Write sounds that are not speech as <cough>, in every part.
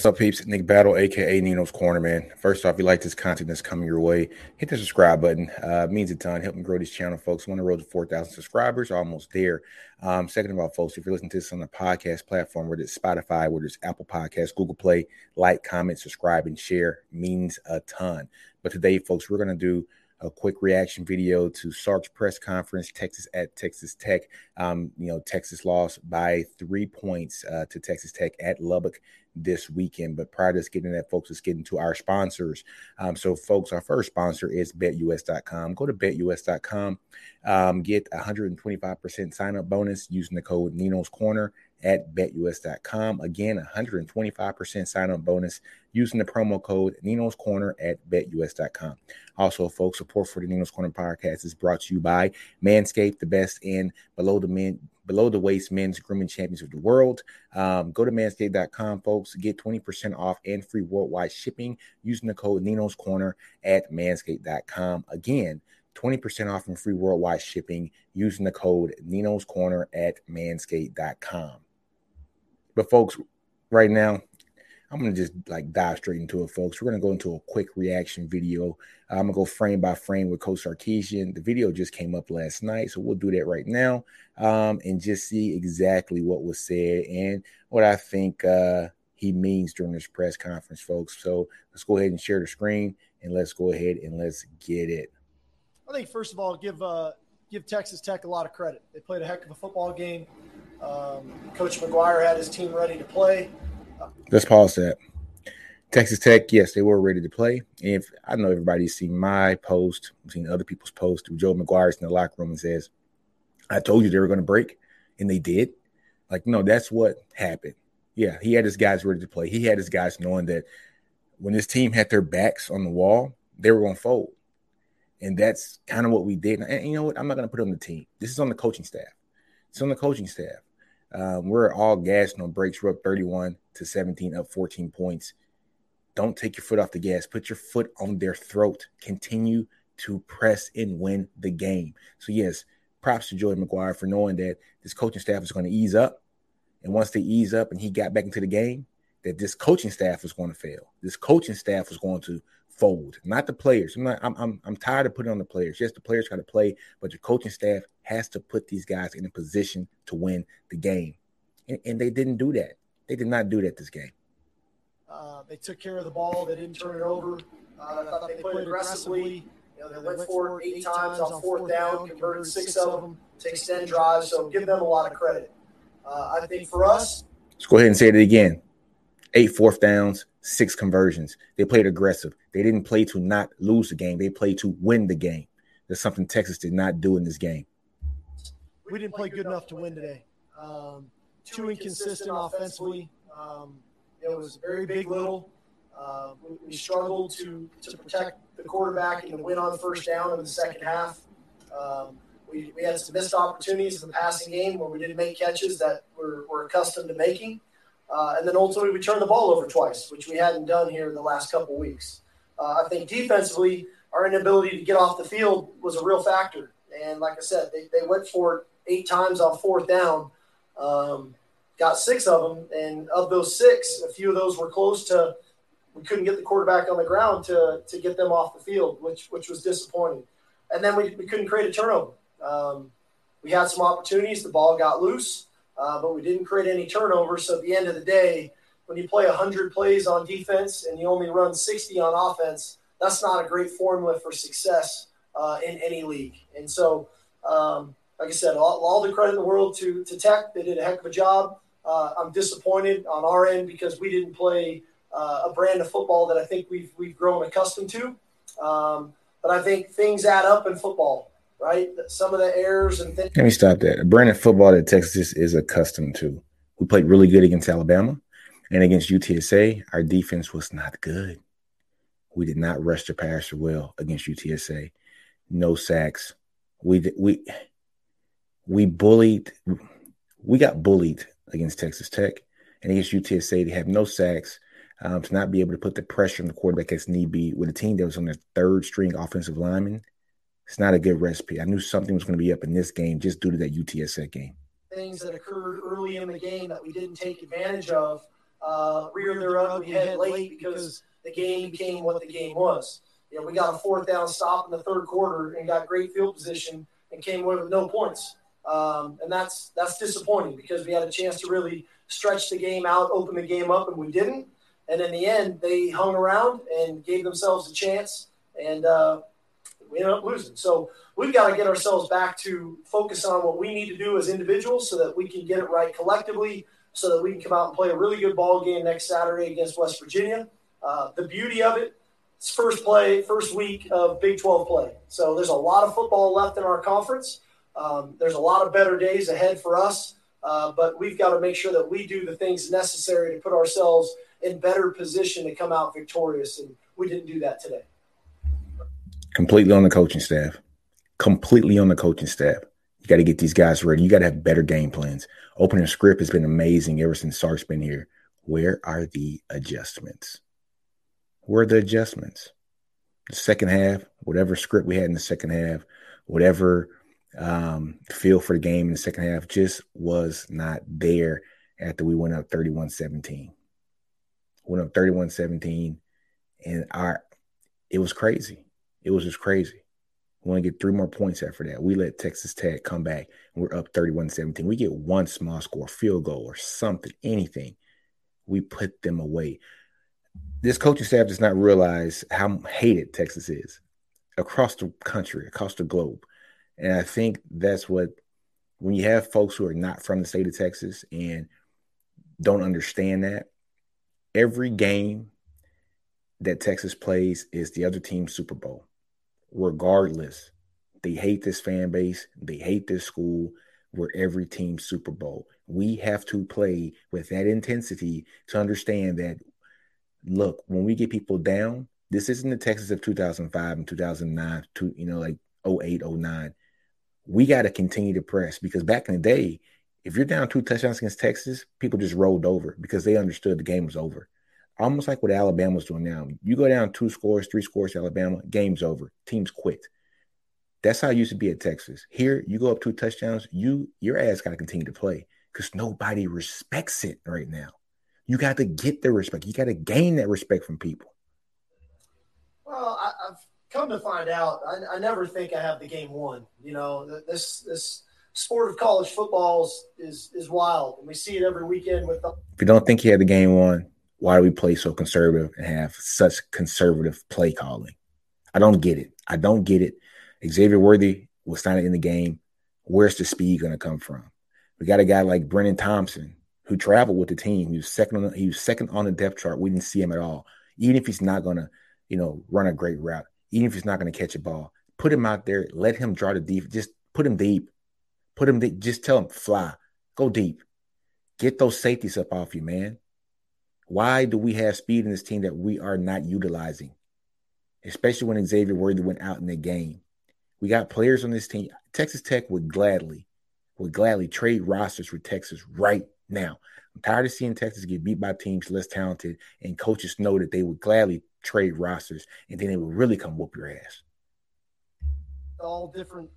What's up, peeps? Nick Battle, aka Nino's Corner, man. First off, if you like this content that's coming your way, hit the subscribe button. Uh, means a ton. Help me grow this channel, folks. Want to road to 4,000 subscribers, almost there. Um, second of all, folks, if you're listening to this on the podcast platform, whether it's Spotify, whether it's Apple Podcasts, Google Play, like, comment, subscribe, and share means a ton. But today, folks, we're going to do a quick reaction video to Sark's press conference, Texas at Texas Tech. Um, you know, Texas lost by three points uh, to Texas Tech at Lubbock this weekend. But prior to getting that, folks, let's get into our sponsors. Um, so, folks, our first sponsor is betus.com. Go to betus.com, um, get 125% sign up bonus using the code Nino's Corner at betus.com. Again, 125% sign up bonus using the promo code Nino's Corner at betus.com. Also, folks, support for the Nino's Corner podcast is brought to you by Manscaped, the best in below the men below the waist men's grooming champions of the world. Um, go to manscaped.com, folks. Get 20% off and free worldwide shipping using the code Nino's Corner at manscaped.com. Again, 20% off and free worldwide shipping using the code Nino's Corner at manscaped.com. But, folks, right now, I'm gonna just like dive straight into it, folks. We're gonna go into a quick reaction video. I'm gonna go frame by frame with Coach Sarkisian. The video just came up last night, so we'll do that right now um, and just see exactly what was said and what I think uh, he means during this press conference, folks. So let's go ahead and share the screen and let's go ahead and let's get it. I think first of all, give uh, give Texas Tech a lot of credit. They played a heck of a football game. Um, Coach McGuire had his team ready to play. Let's pause that. Texas Tech, yes, they were ready to play. And if I know everybody's seen my post, seen other people's posts. Joe McGuire's in the locker room and says, I told you they were going to break, and they did. Like, no, that's what happened. Yeah, he had his guys ready to play. He had his guys knowing that when his team had their backs on the wall, they were going to fold. And that's kind of what we did. And you know what? I'm not going to put on the team. This is on the coaching staff. It's on the coaching staff. Um, we're all gas, no brakes. We're up 31 to 17, up 14 points. Don't take your foot off the gas. Put your foot on their throat. Continue to press and win the game. So, yes, props to Joey McGuire for knowing that this coaching staff is going to ease up. And once they ease up and he got back into the game, that this coaching staff was going to fail. This coaching staff was going to fold, not the players. I'm not. I'm. I'm, I'm tired of putting on the players. Yes, the players got to play, but the coaching staff has to put these guys in a position to win the game, and, and they didn't do that. They did not do that this game. Uh, they took care of the ball. They didn't turn it over. Uh, I thought they played aggressively. You know, they went for it eight times on fourth down, converted six of them to extend drives. So give them a lot of credit. Uh, I think for us, let's go ahead and say it again: eight fourth downs, six conversions. They played aggressive. They didn't play to not lose the game. They played to win the game. That's something Texas did not do in this game. We didn't play good enough to win today. Um, too inconsistent offensively. Um, it was very big little. Uh, we, struggled to, to protect the quarterback and to win on first down in the second half. Um, we, we had some missed opportunities in the passing game where we didn't make catches that we're, we're accustomed to making. Uh, and then ultimately, we turned the ball over twice, which we hadn't done here in the last couple weeks. Uh, I think defensively, our inability to get off the field was a real factor. And like I said, they, they went for it eight times on fourth down, um, got six of them. And of those six, a few of those were close to, we couldn't get the quarterback on the ground to, to get them off the field, which, which was disappointing. And then we, we couldn't create a turnover. Um, we had some opportunities, the ball got loose uh, but we didn't create any turnovers. So at the end of the day, when you play 100 plays on defense and you only run 60 on offense, that's not a great formula for success uh, in any league. And so, um, like I said, all, all, the credit in the world to, to Tech. They did a heck of a job. Uh, I'm disappointed on our end because we didn't play uh, a brand of football that I think we've, we've grown accustomed to. Um, but I think things add up in football. right? Some of the errors and things. Let me stop that. A brand of football that Texas is accustomed to. We played really good against Alabama and against UTSA. Our defense was not good. We did not rush the passer well against UTSA. No sacks. We we we bullied. We got bullied against Texas Tech and against UTSA. They have no sacks. Um, to not be able to put the pressure on the quarterback as need be with a team that was on their third string offensive lineman, it's not a good recipe. I knew something was going to be up in this game just due to that UTSA game. Things that occurred early in the game that we didn't take advantage of uh, reared their ugly head late because the game became what the game was. You know, we got a fourth down stop in the third quarter and got great field position and came away with no points. Um, and that's that's disappointing because we had a chance to really stretch the game out, open the game up, and we didn't. And in the end, they hung around and gave themselves a chance, and uh, we ended up losing. So we've got to get ourselves back to focus on what we need to do as individuals so that we can get it right collectively, so that we can come out and play a really good ball game next Saturday against West Virginia. Uh, the beauty of it, it's first play, first week of Big 12 play. So there's a lot of football left in our conference. Um, there's a lot of better days ahead for us, uh, but we've got to make sure that we do the things necessary to put ourselves – in better position to come out victorious. And we didn't do that today. Completely on the coaching staff. Completely on the coaching staff. You got to get these guys ready. You got to have better game plans. Opening script has been amazing ever since Sark's been here. Where are the adjustments? Where are the adjustments? The second half, whatever script we had in the second half, whatever um, feel for the game in the second half just was not there after we went up 31 17 went up 31 17. And our, it was crazy. It was just crazy. We want to get three more points after that. We let Texas Tech come back we're up 31 17. We get one small score, field goal or something, anything. We put them away. This coaching staff does not realize how hated Texas is across the country, across the globe. And I think that's what, when you have folks who are not from the state of Texas and don't understand that, every game that Texas plays is the other team's Super Bowl. Regardless, they hate this fan base, they hate this school. We're every team's Super Bowl. We have to play with that intensity to understand that. Look, when we get people down, this isn't the Texas of 2005 and 2009, to, you know, like 08, 09. We got to continue to press because back in the day, if you're down two touchdowns against Texas, people just rolled over because they understood the game was over. Almost like what Alabama's doing now. You go down two scores, three scores, Alabama, game's over. Teams quit. That's how it used to be at Texas. Here, you go up two touchdowns, you your ass got to continue to play because nobody respects it right now. You got to get the respect. You got to gain that respect from people. Well, I, have come to find out, I, I, never think I have the game won. You know, this this sport of college football is, is, is wild, and we see it every weekend. With the- if you don't think you had the game won, why do we play so conservative and have such conservative play calling? I don't get it. I don't get it. Xavier Worthy was not in the game. Where's the speed going to come from? We got a guy like Brenen Thompson who traveled with the team. He was second on the, he was second on the depth chart. We didn't see him at all. Even if he's not going to, you know, run a great route, even if he's not going to catch a ball, put him out there. Let him draw the deep. Just put him deep. Put him. Deep. Just tell him fly. Go deep. Get those safeties up off you, man. Why do we have speed in this team that we are not utilizing? Especially when Xavier Worthy went out in the game. We got players on this team. Texas Tech would gladly, would gladly trade rosters with Texas right now. I'm tired of seeing Texas get beat by teams less talented, and coaches know that they would gladly trade rosters, and then they would really come whoop your ass. All different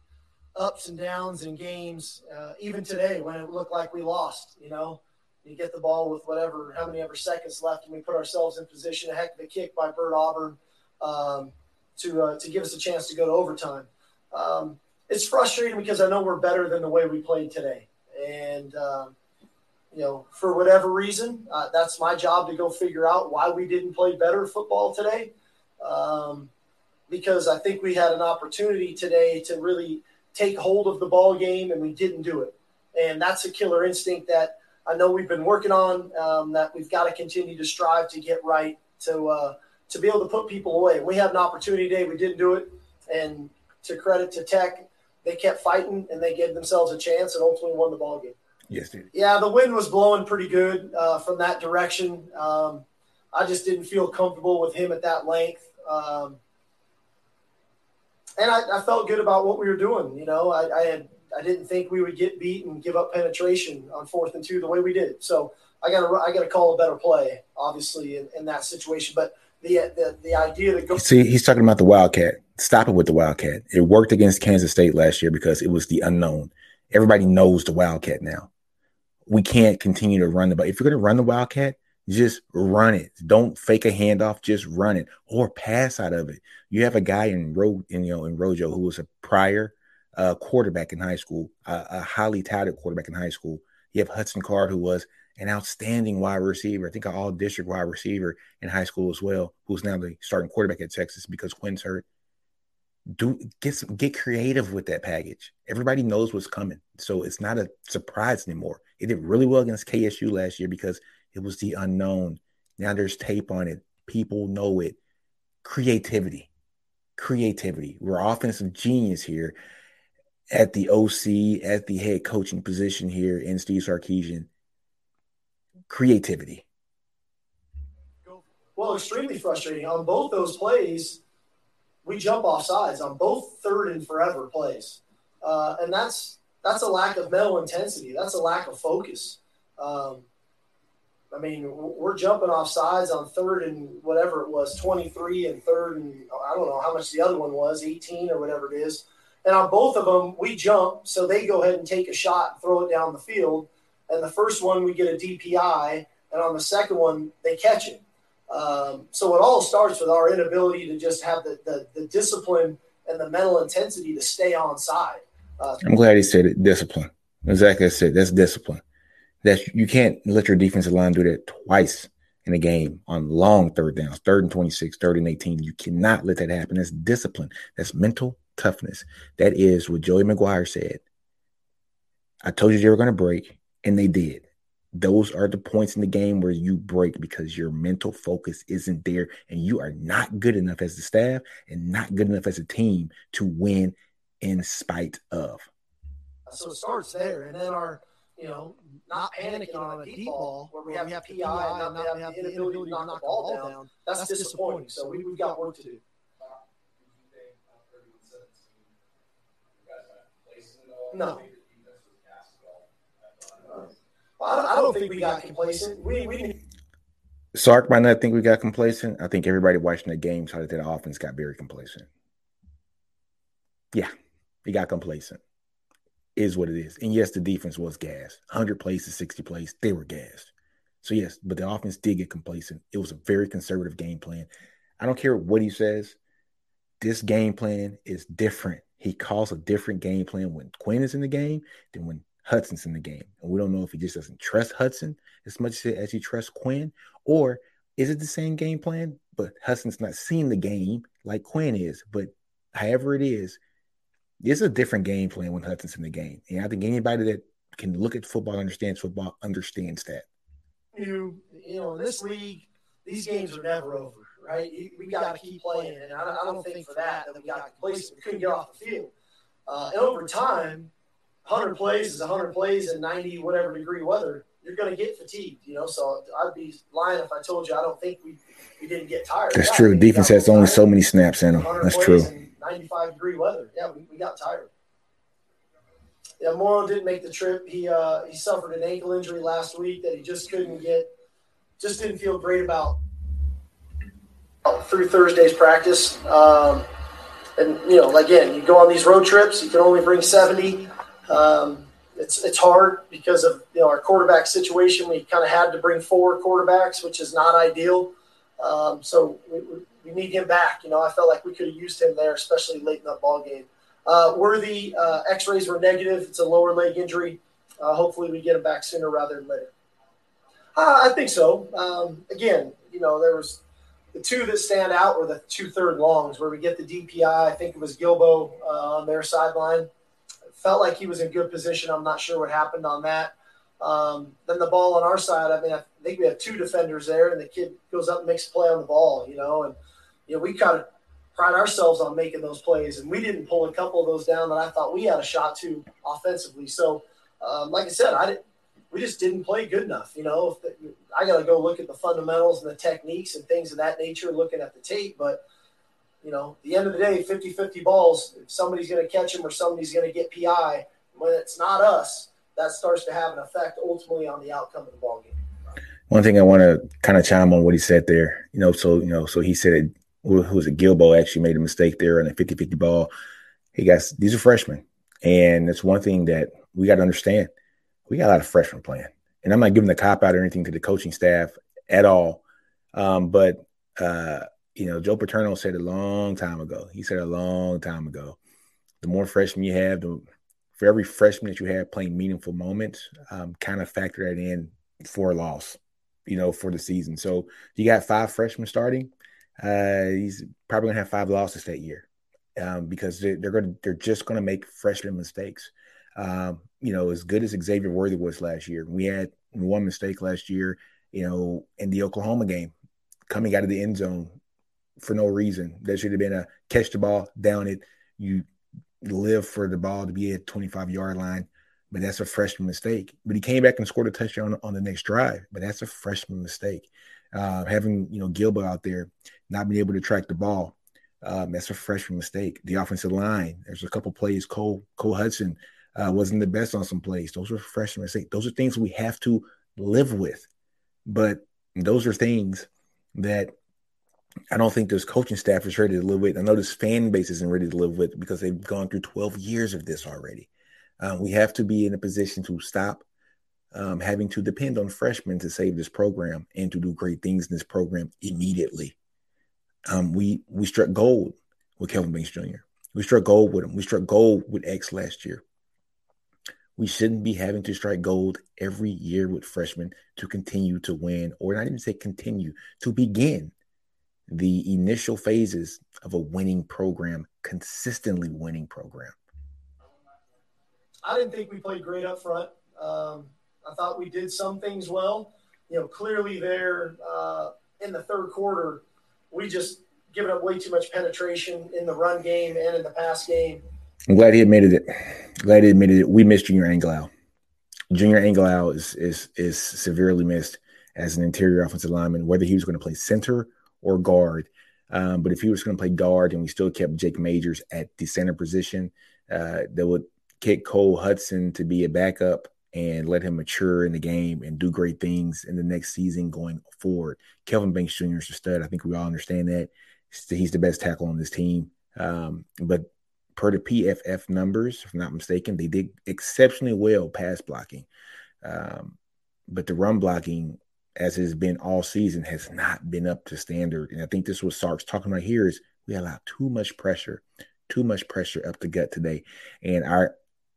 ups and downs in games. Uh, even today, when it looked like we lost, you know, you get the ball with whatever, how many ever seconds left, and we put ourselves in position. A heck of a kick by Bert Auburn um, to uh, to give us a chance to go to overtime. Um, it's frustrating because I know we're better than the way we played today, and um, you know, for whatever reason, uh, that's my job to go figure out why we didn't play better football today. Um, because I think we had an opportunity today to really take hold of the ball game and we didn't do it. And that's a killer instinct that I know we've been working on um, that we've got to continue to strive to get right to uh, to be able to put people away. We had an opportunity today, we didn't do it, and to credit to Tech, they kept fighting and they gave themselves a chance and ultimately won the ball game. Yes, dude. Yeah, the wind was blowing pretty good uh, from that direction. Um, I just didn't feel comfortable with him at that length. Um, and I, I, felt good about what we were doing. You know, I, I, had I didn't think we would get beat and give up penetration on fourth and two the way we did. So I got to I got to call a better play, obviously, in, in that situation. But the, the the idea that go see he's talking about the Wildcat. Stop it with the Wildcat. It worked against Kansas State last year because it was the unknown. Everybody knows the Wildcat now. We can't continue to run the. But if you're going to run the Wildcat, just run it. Don't fake a handoff. Just run it or pass out of it. You have a guy in road in you know in Rojo who was a prior uh, quarterback in high school, a highly touted quarterback in high school. You have Hudson Card who was an outstanding wide receiver. I think an all district wide receiver in high school as well, who's now the starting quarterback at Texas because Quinn's hurt. Do get some, get creative with that package. Everybody knows what's coming, so it's not a surprise anymore. It did really well against KSU last year because it was the unknown. Now there's tape on it. People know it. Creativity, creativity. We're offensive genius here at the OC, at the head coaching position here in Steve Sarkisian creativity. Well, extremely frustrating. On both those plays, we jump off sides on both third and forever plays. Uh, and that's that's a lack of mental intensity. That's a lack of focus. Um, I mean, we're jumping off sides on third and whatever it was, 23 and third and I don't know how much the other one was, 18 or whatever it is. And on both of them, we jump, so they go ahead and take a shot and throw it down the field and the first one we get a DPI, and on the second one they catch it. Um, so it all starts with our inability to just have the, the, the discipline and the mental intensity to stay on side. Uh, I'm glad he said it. Discipline. Exactly. I said that's discipline. That's you can't let your defensive line do that twice in a game on long third downs, third and 26, third and 18. You cannot let that happen. That's discipline. That's mental toughness. That is what Joey McGuire said. I told you they were going to break and they did. Those are the points in the game where you break because your mental focus isn't there and you are not good enough as the staff and not good enough as a team to win in spite of. So it starts there. And then our, you know, not panicking on a deep ball where we have, have PI, and not, have the inability to knock the ball down. That's, that's disappointing. So we, we've got work to do. No. I don't, think we got complacent. We, we Sark might not think we got complacent. I think everybody watching the game saw that the offense got very complacent. Yeah, he got complacent. Is what it is. And yes, the defense was gassed. 100 plays to 60 plays, they were gassed. So, yes, but the offense did get complacent. It was a very conservative game plan. I don't care what he says. This game plan is different. He calls a different game plan when Quinn is in the game than when Hudson's in the game. And we don't know if he just doesn't trust Hudson as much as he trusts Quinn, or is it the same game plan, but Hudson's not seeing the game like Quinn is. But however it is, it's a different game plan when Hudson's in the game. And I think anybody that can look at football, understands football, understands that. You, you know, in this league, these games are never over, right? We got to keep playing, and I don't, I don't think for that that we got complacent. We couldn't get off the field, uh, and over time, 100 plays is 100 plays in 90 whatever degree weather, you're going to get fatigued, you know. So I'd be lying if I told you I don't think we, we didn't get tired. That's yeah, true. Defense has only so many snaps in them. That's true. 95 degree weather. Yeah, we, we got tired. Yeah, Moro didn't make the trip. He uh, he suffered an ankle injury last week that he just couldn't get. Just didn't feel great about through Thursday's practice. Um, and you know, again, you go on these road trips, you can only bring 70. Um, it's it's hard because of you know our quarterback situation. We kind of had to bring four quarterbacks, which is not ideal. Um, so we, we, need him back. You know, I felt like we could have used him there, especially late in the ball game. Uh, Worthy uh, X-rays were negative. It's a lower leg injury. Uh, hopefully, we get him back sooner rather than later. I think so. Um, again, you know, there was the two that stand out were the two third longs where we get the DPI. I think it was Gilbo uh, on their sideline felt like he was in good position. I'm not sure what happened on that. Um, then the ball on our side, I mean, I think we have two defenders there, and the kid goes up and makes a play on the ball, you know, and you know we kind of pride ourselves on making those plays, and we didn't pull a couple of those down that I thought we had a shot to offensively. So, um, like I said, I didn't. We just didn't play good enough. You know, the, I got to go look at the fundamentals and the techniques and things of that nature, looking at the tape. But you know, the end of the day, 50-50 balls. If somebody's going to catch them or somebody's going to get PI, when it's not us, that starts to have an effect ultimately on the outcome of the ball game. One thing I want to kind of chime on what he said there, you know, so you know, so he said who was it? Gilbo actually made a mistake there on a 50 50 ball. Hey guys, these are freshmen. And it's one thing that we got to understand. We got a lot of freshmen playing. And I'm not giving the cop out or anything to the coaching staff at all. Um, but, uh, you know, Joe Paterno said a long time ago, he said a long time ago, the more freshmen you have, the, for every freshman that you have playing meaningful moments, um, kind of factor that in for a loss, you know, for the season. So you got five freshmen starting uh, he's probably gonna have five losses that year um, because they're, they're to they're just to make freshman mistakes. Um, you know, as good as Xavier Worthy was last year, we had one mistake last year. You know, in the Oklahoma game, coming out of the end zone for no reason. That should have been a catch the ball, down it. You live for the ball to be at 25 yard line, but that's a freshman mistake. But he came back and scored a touchdown on the next drive, but that's a freshman mistake. Uh, having you know Gilbert out there not being able to track the ball, um, that's a freshman mistake. The offensive line, there's a couple plays. Cole Cole Hudson uh, wasn't the best on some plays. Those were freshman mistakes. Those are things we have to live with, but those are things that I don't think this coaching staff is ready to live with. I know this fan base isn't ready to live with because they've gone through 12 years of this already. Um, we have to be in a position to stop um, having to depend on freshmen to save this program and to do great things in this program immediately. Um, we we struck gold with Kelvin Banks Jr. We struck gold with him. We struck gold with X last year. We shouldn't be having to strike gold every year with freshmen to continue to win, or not even say continue to begin the initial phases of a winning program, consistently winning program. I didn't think we played great up front. Um, I thought we did some things well. You know, clearly there uh, in the third quarter, we just given up way too much penetration in the run game and in the pass game. I'm glad he admitted it. Glad he admitted it. We missed Junior Angilau. Junior Angilau is is is severely missed as an interior offensive lineman, whether he was going to play center or guard. Um, but if he was going to play guard and we still kept Jake Majors at the center position, uh, that would kick Cole Hudson to be a backup and let him mature in the game and do great things in the next season going forward. Kelvin Banks Jr. is a stud. I think we all understand that. He's the best tackle on this team. Um, but per the PFF numbers, if I'm not mistaken, they did exceptionally well pass blocking. Um, but the run blocking, as it has been all season, has not been up to standard. And I think this was Sark's talking about here is we allowed too much pressure, too much pressure up the gut today. And our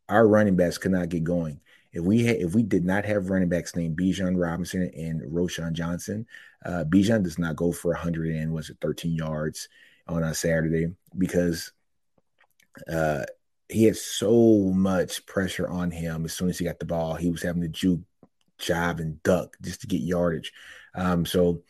our running backs could not get going. If we had, if we did not have running backs named Bijan Robinson and Roschon Johnson, uh, Bijan does not go for 100 and was it 13 yards on a Saturday because uh, he had so much pressure on him as soon as he got the ball. He was having to juke, jive, and duck just to get yardage. Um, so,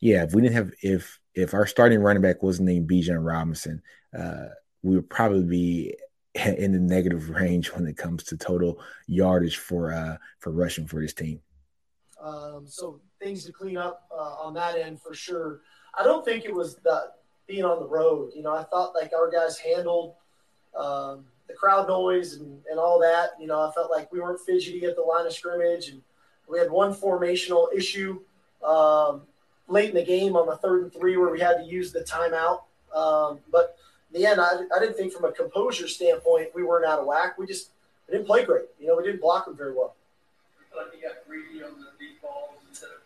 yeah, if we didn't have if if our starting running back wasn't named Bijan Robinson, uh, we would probably be <laughs> in the negative range when it comes to total yardage for uh, for rushing for this team. Um, so things to clean up uh, on that end for sure. I don't think it was the being on the road. You know, I thought like our guys handled um, the crowd noise and, and all that. You know, I felt like we weren't fidgety at the line of scrimmage, and we had one formational issue um, late in the game on the third and three where we had to use the timeout. Um, but in the end, I, I didn't think from a composure standpoint we weren't out of whack. We just we didn't play great. You know, we didn't block them very well. Like you got greedy on the deep balls instead of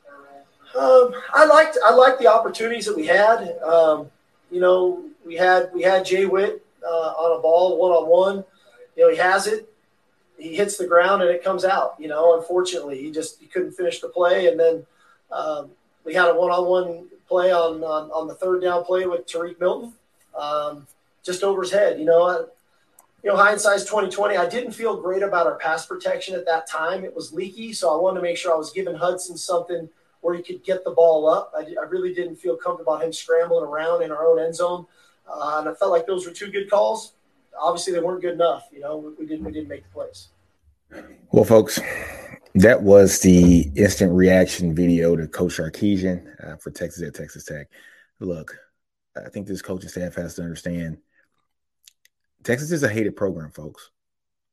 um, I liked I liked the opportunities that we had. Um, you know, we had we had Jay Witt uh, on a ball one on one. You know, he has it. He hits the ground and it comes out. You know, unfortunately, he just he couldn't finish the play. And then um, we had a one on one play on, on, on the third down play with Tarique Milton. Um, just over his head. You know, I, you know, hindsight's twenty twenty. I didn't feel great about our pass protection at that time. It was leaky, so I wanted to make sure I was giving Hudson something where he could get the ball up. I, I really didn't feel comfortable about him scrambling around in our own end zone. uh, and I felt like those were two good calls. Obviously, they weren't good enough. You know, we, didn't we didn't make the plays. Well, folks, that was the instant reaction video to Coach Sarkisian uh, for Texas at Texas Tech. Look, I think this coaching staff has to understand Texas is a hated program, folks.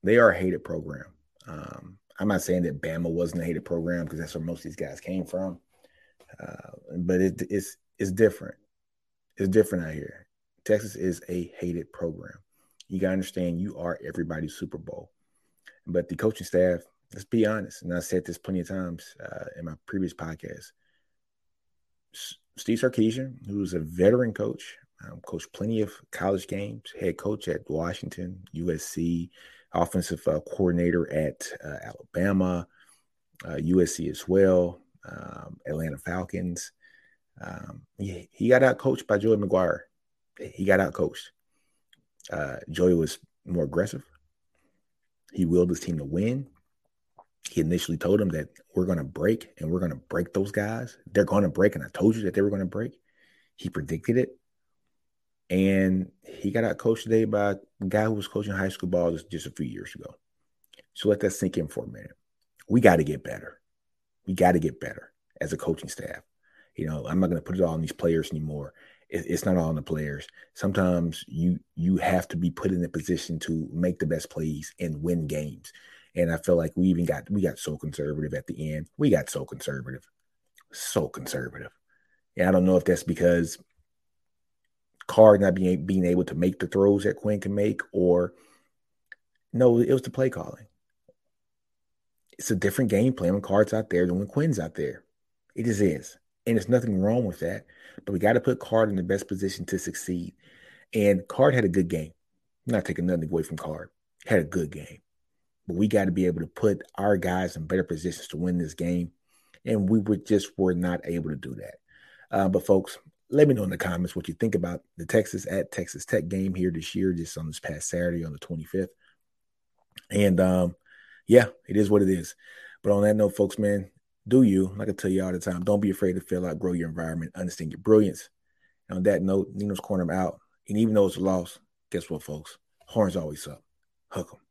They are a hated program. Um, I'm not saying that Bama wasn't a hated program because that's where most of these guys came from, uh, but it, it's it's different. It's different out here. Texas is a hated program. You got to understand you are everybody's Super Bowl. But the coaching staff, let's be honest, and I said this plenty of times uh, in my previous podcast. Steve Sarkisian, who's a veteran coach, um, coached plenty of college games, head coach at Washington, USC, offensive uh, coordinator at uh, Alabama, USC uh, as well, um, Atlanta Falcons. Um, he, he got out coached by Joey McGuire. He got out coached. Uh, Joey was more aggressive. He willed his team to win. He initially told him that we're going to break and we're going to break those guys. They're going to break. And I told you that they were going to break. He predicted it. And he got out coached today by a guy who was coaching high school ball just, just a few years ago. So let that sink in for a minute. We got to get better. We got to get better as a coaching staff. You know, I'm not going to put it all on these players anymore. It, it's not all on the players. Sometimes you you have to be put in a position to make the best plays and win games. And I feel like we even got we got so conservative at the end. We got so conservative, so conservative. And I don't know if that's because Card not being being able to make the throws that Quinn can make, or no, it was the play calling. It's a different game plan when Card's out there than when Quinn's out there. It just is. And there's nothing wrong with that. But we got to put Card in the best position to succeed. And Card had a good game. I'm not taking nothing away from Card. Had a good game. But we got to be able to put our guys in better positions to win this game. And we were just were not able to do that. Uh, but folks, let me know in the comments what you think about the Texas at Texas Tech game here this year, just on this past Saturday on the 25th. And um, yeah, it is what it is. But on that note, folks, man, do you, like I tell you all the time, don't be afraid to fill out, grow your environment, understand your brilliance. And on that note, Nino's Corner, I'm out. And even though it's a loss, guess what, folks? Horns always up. Hook 'em.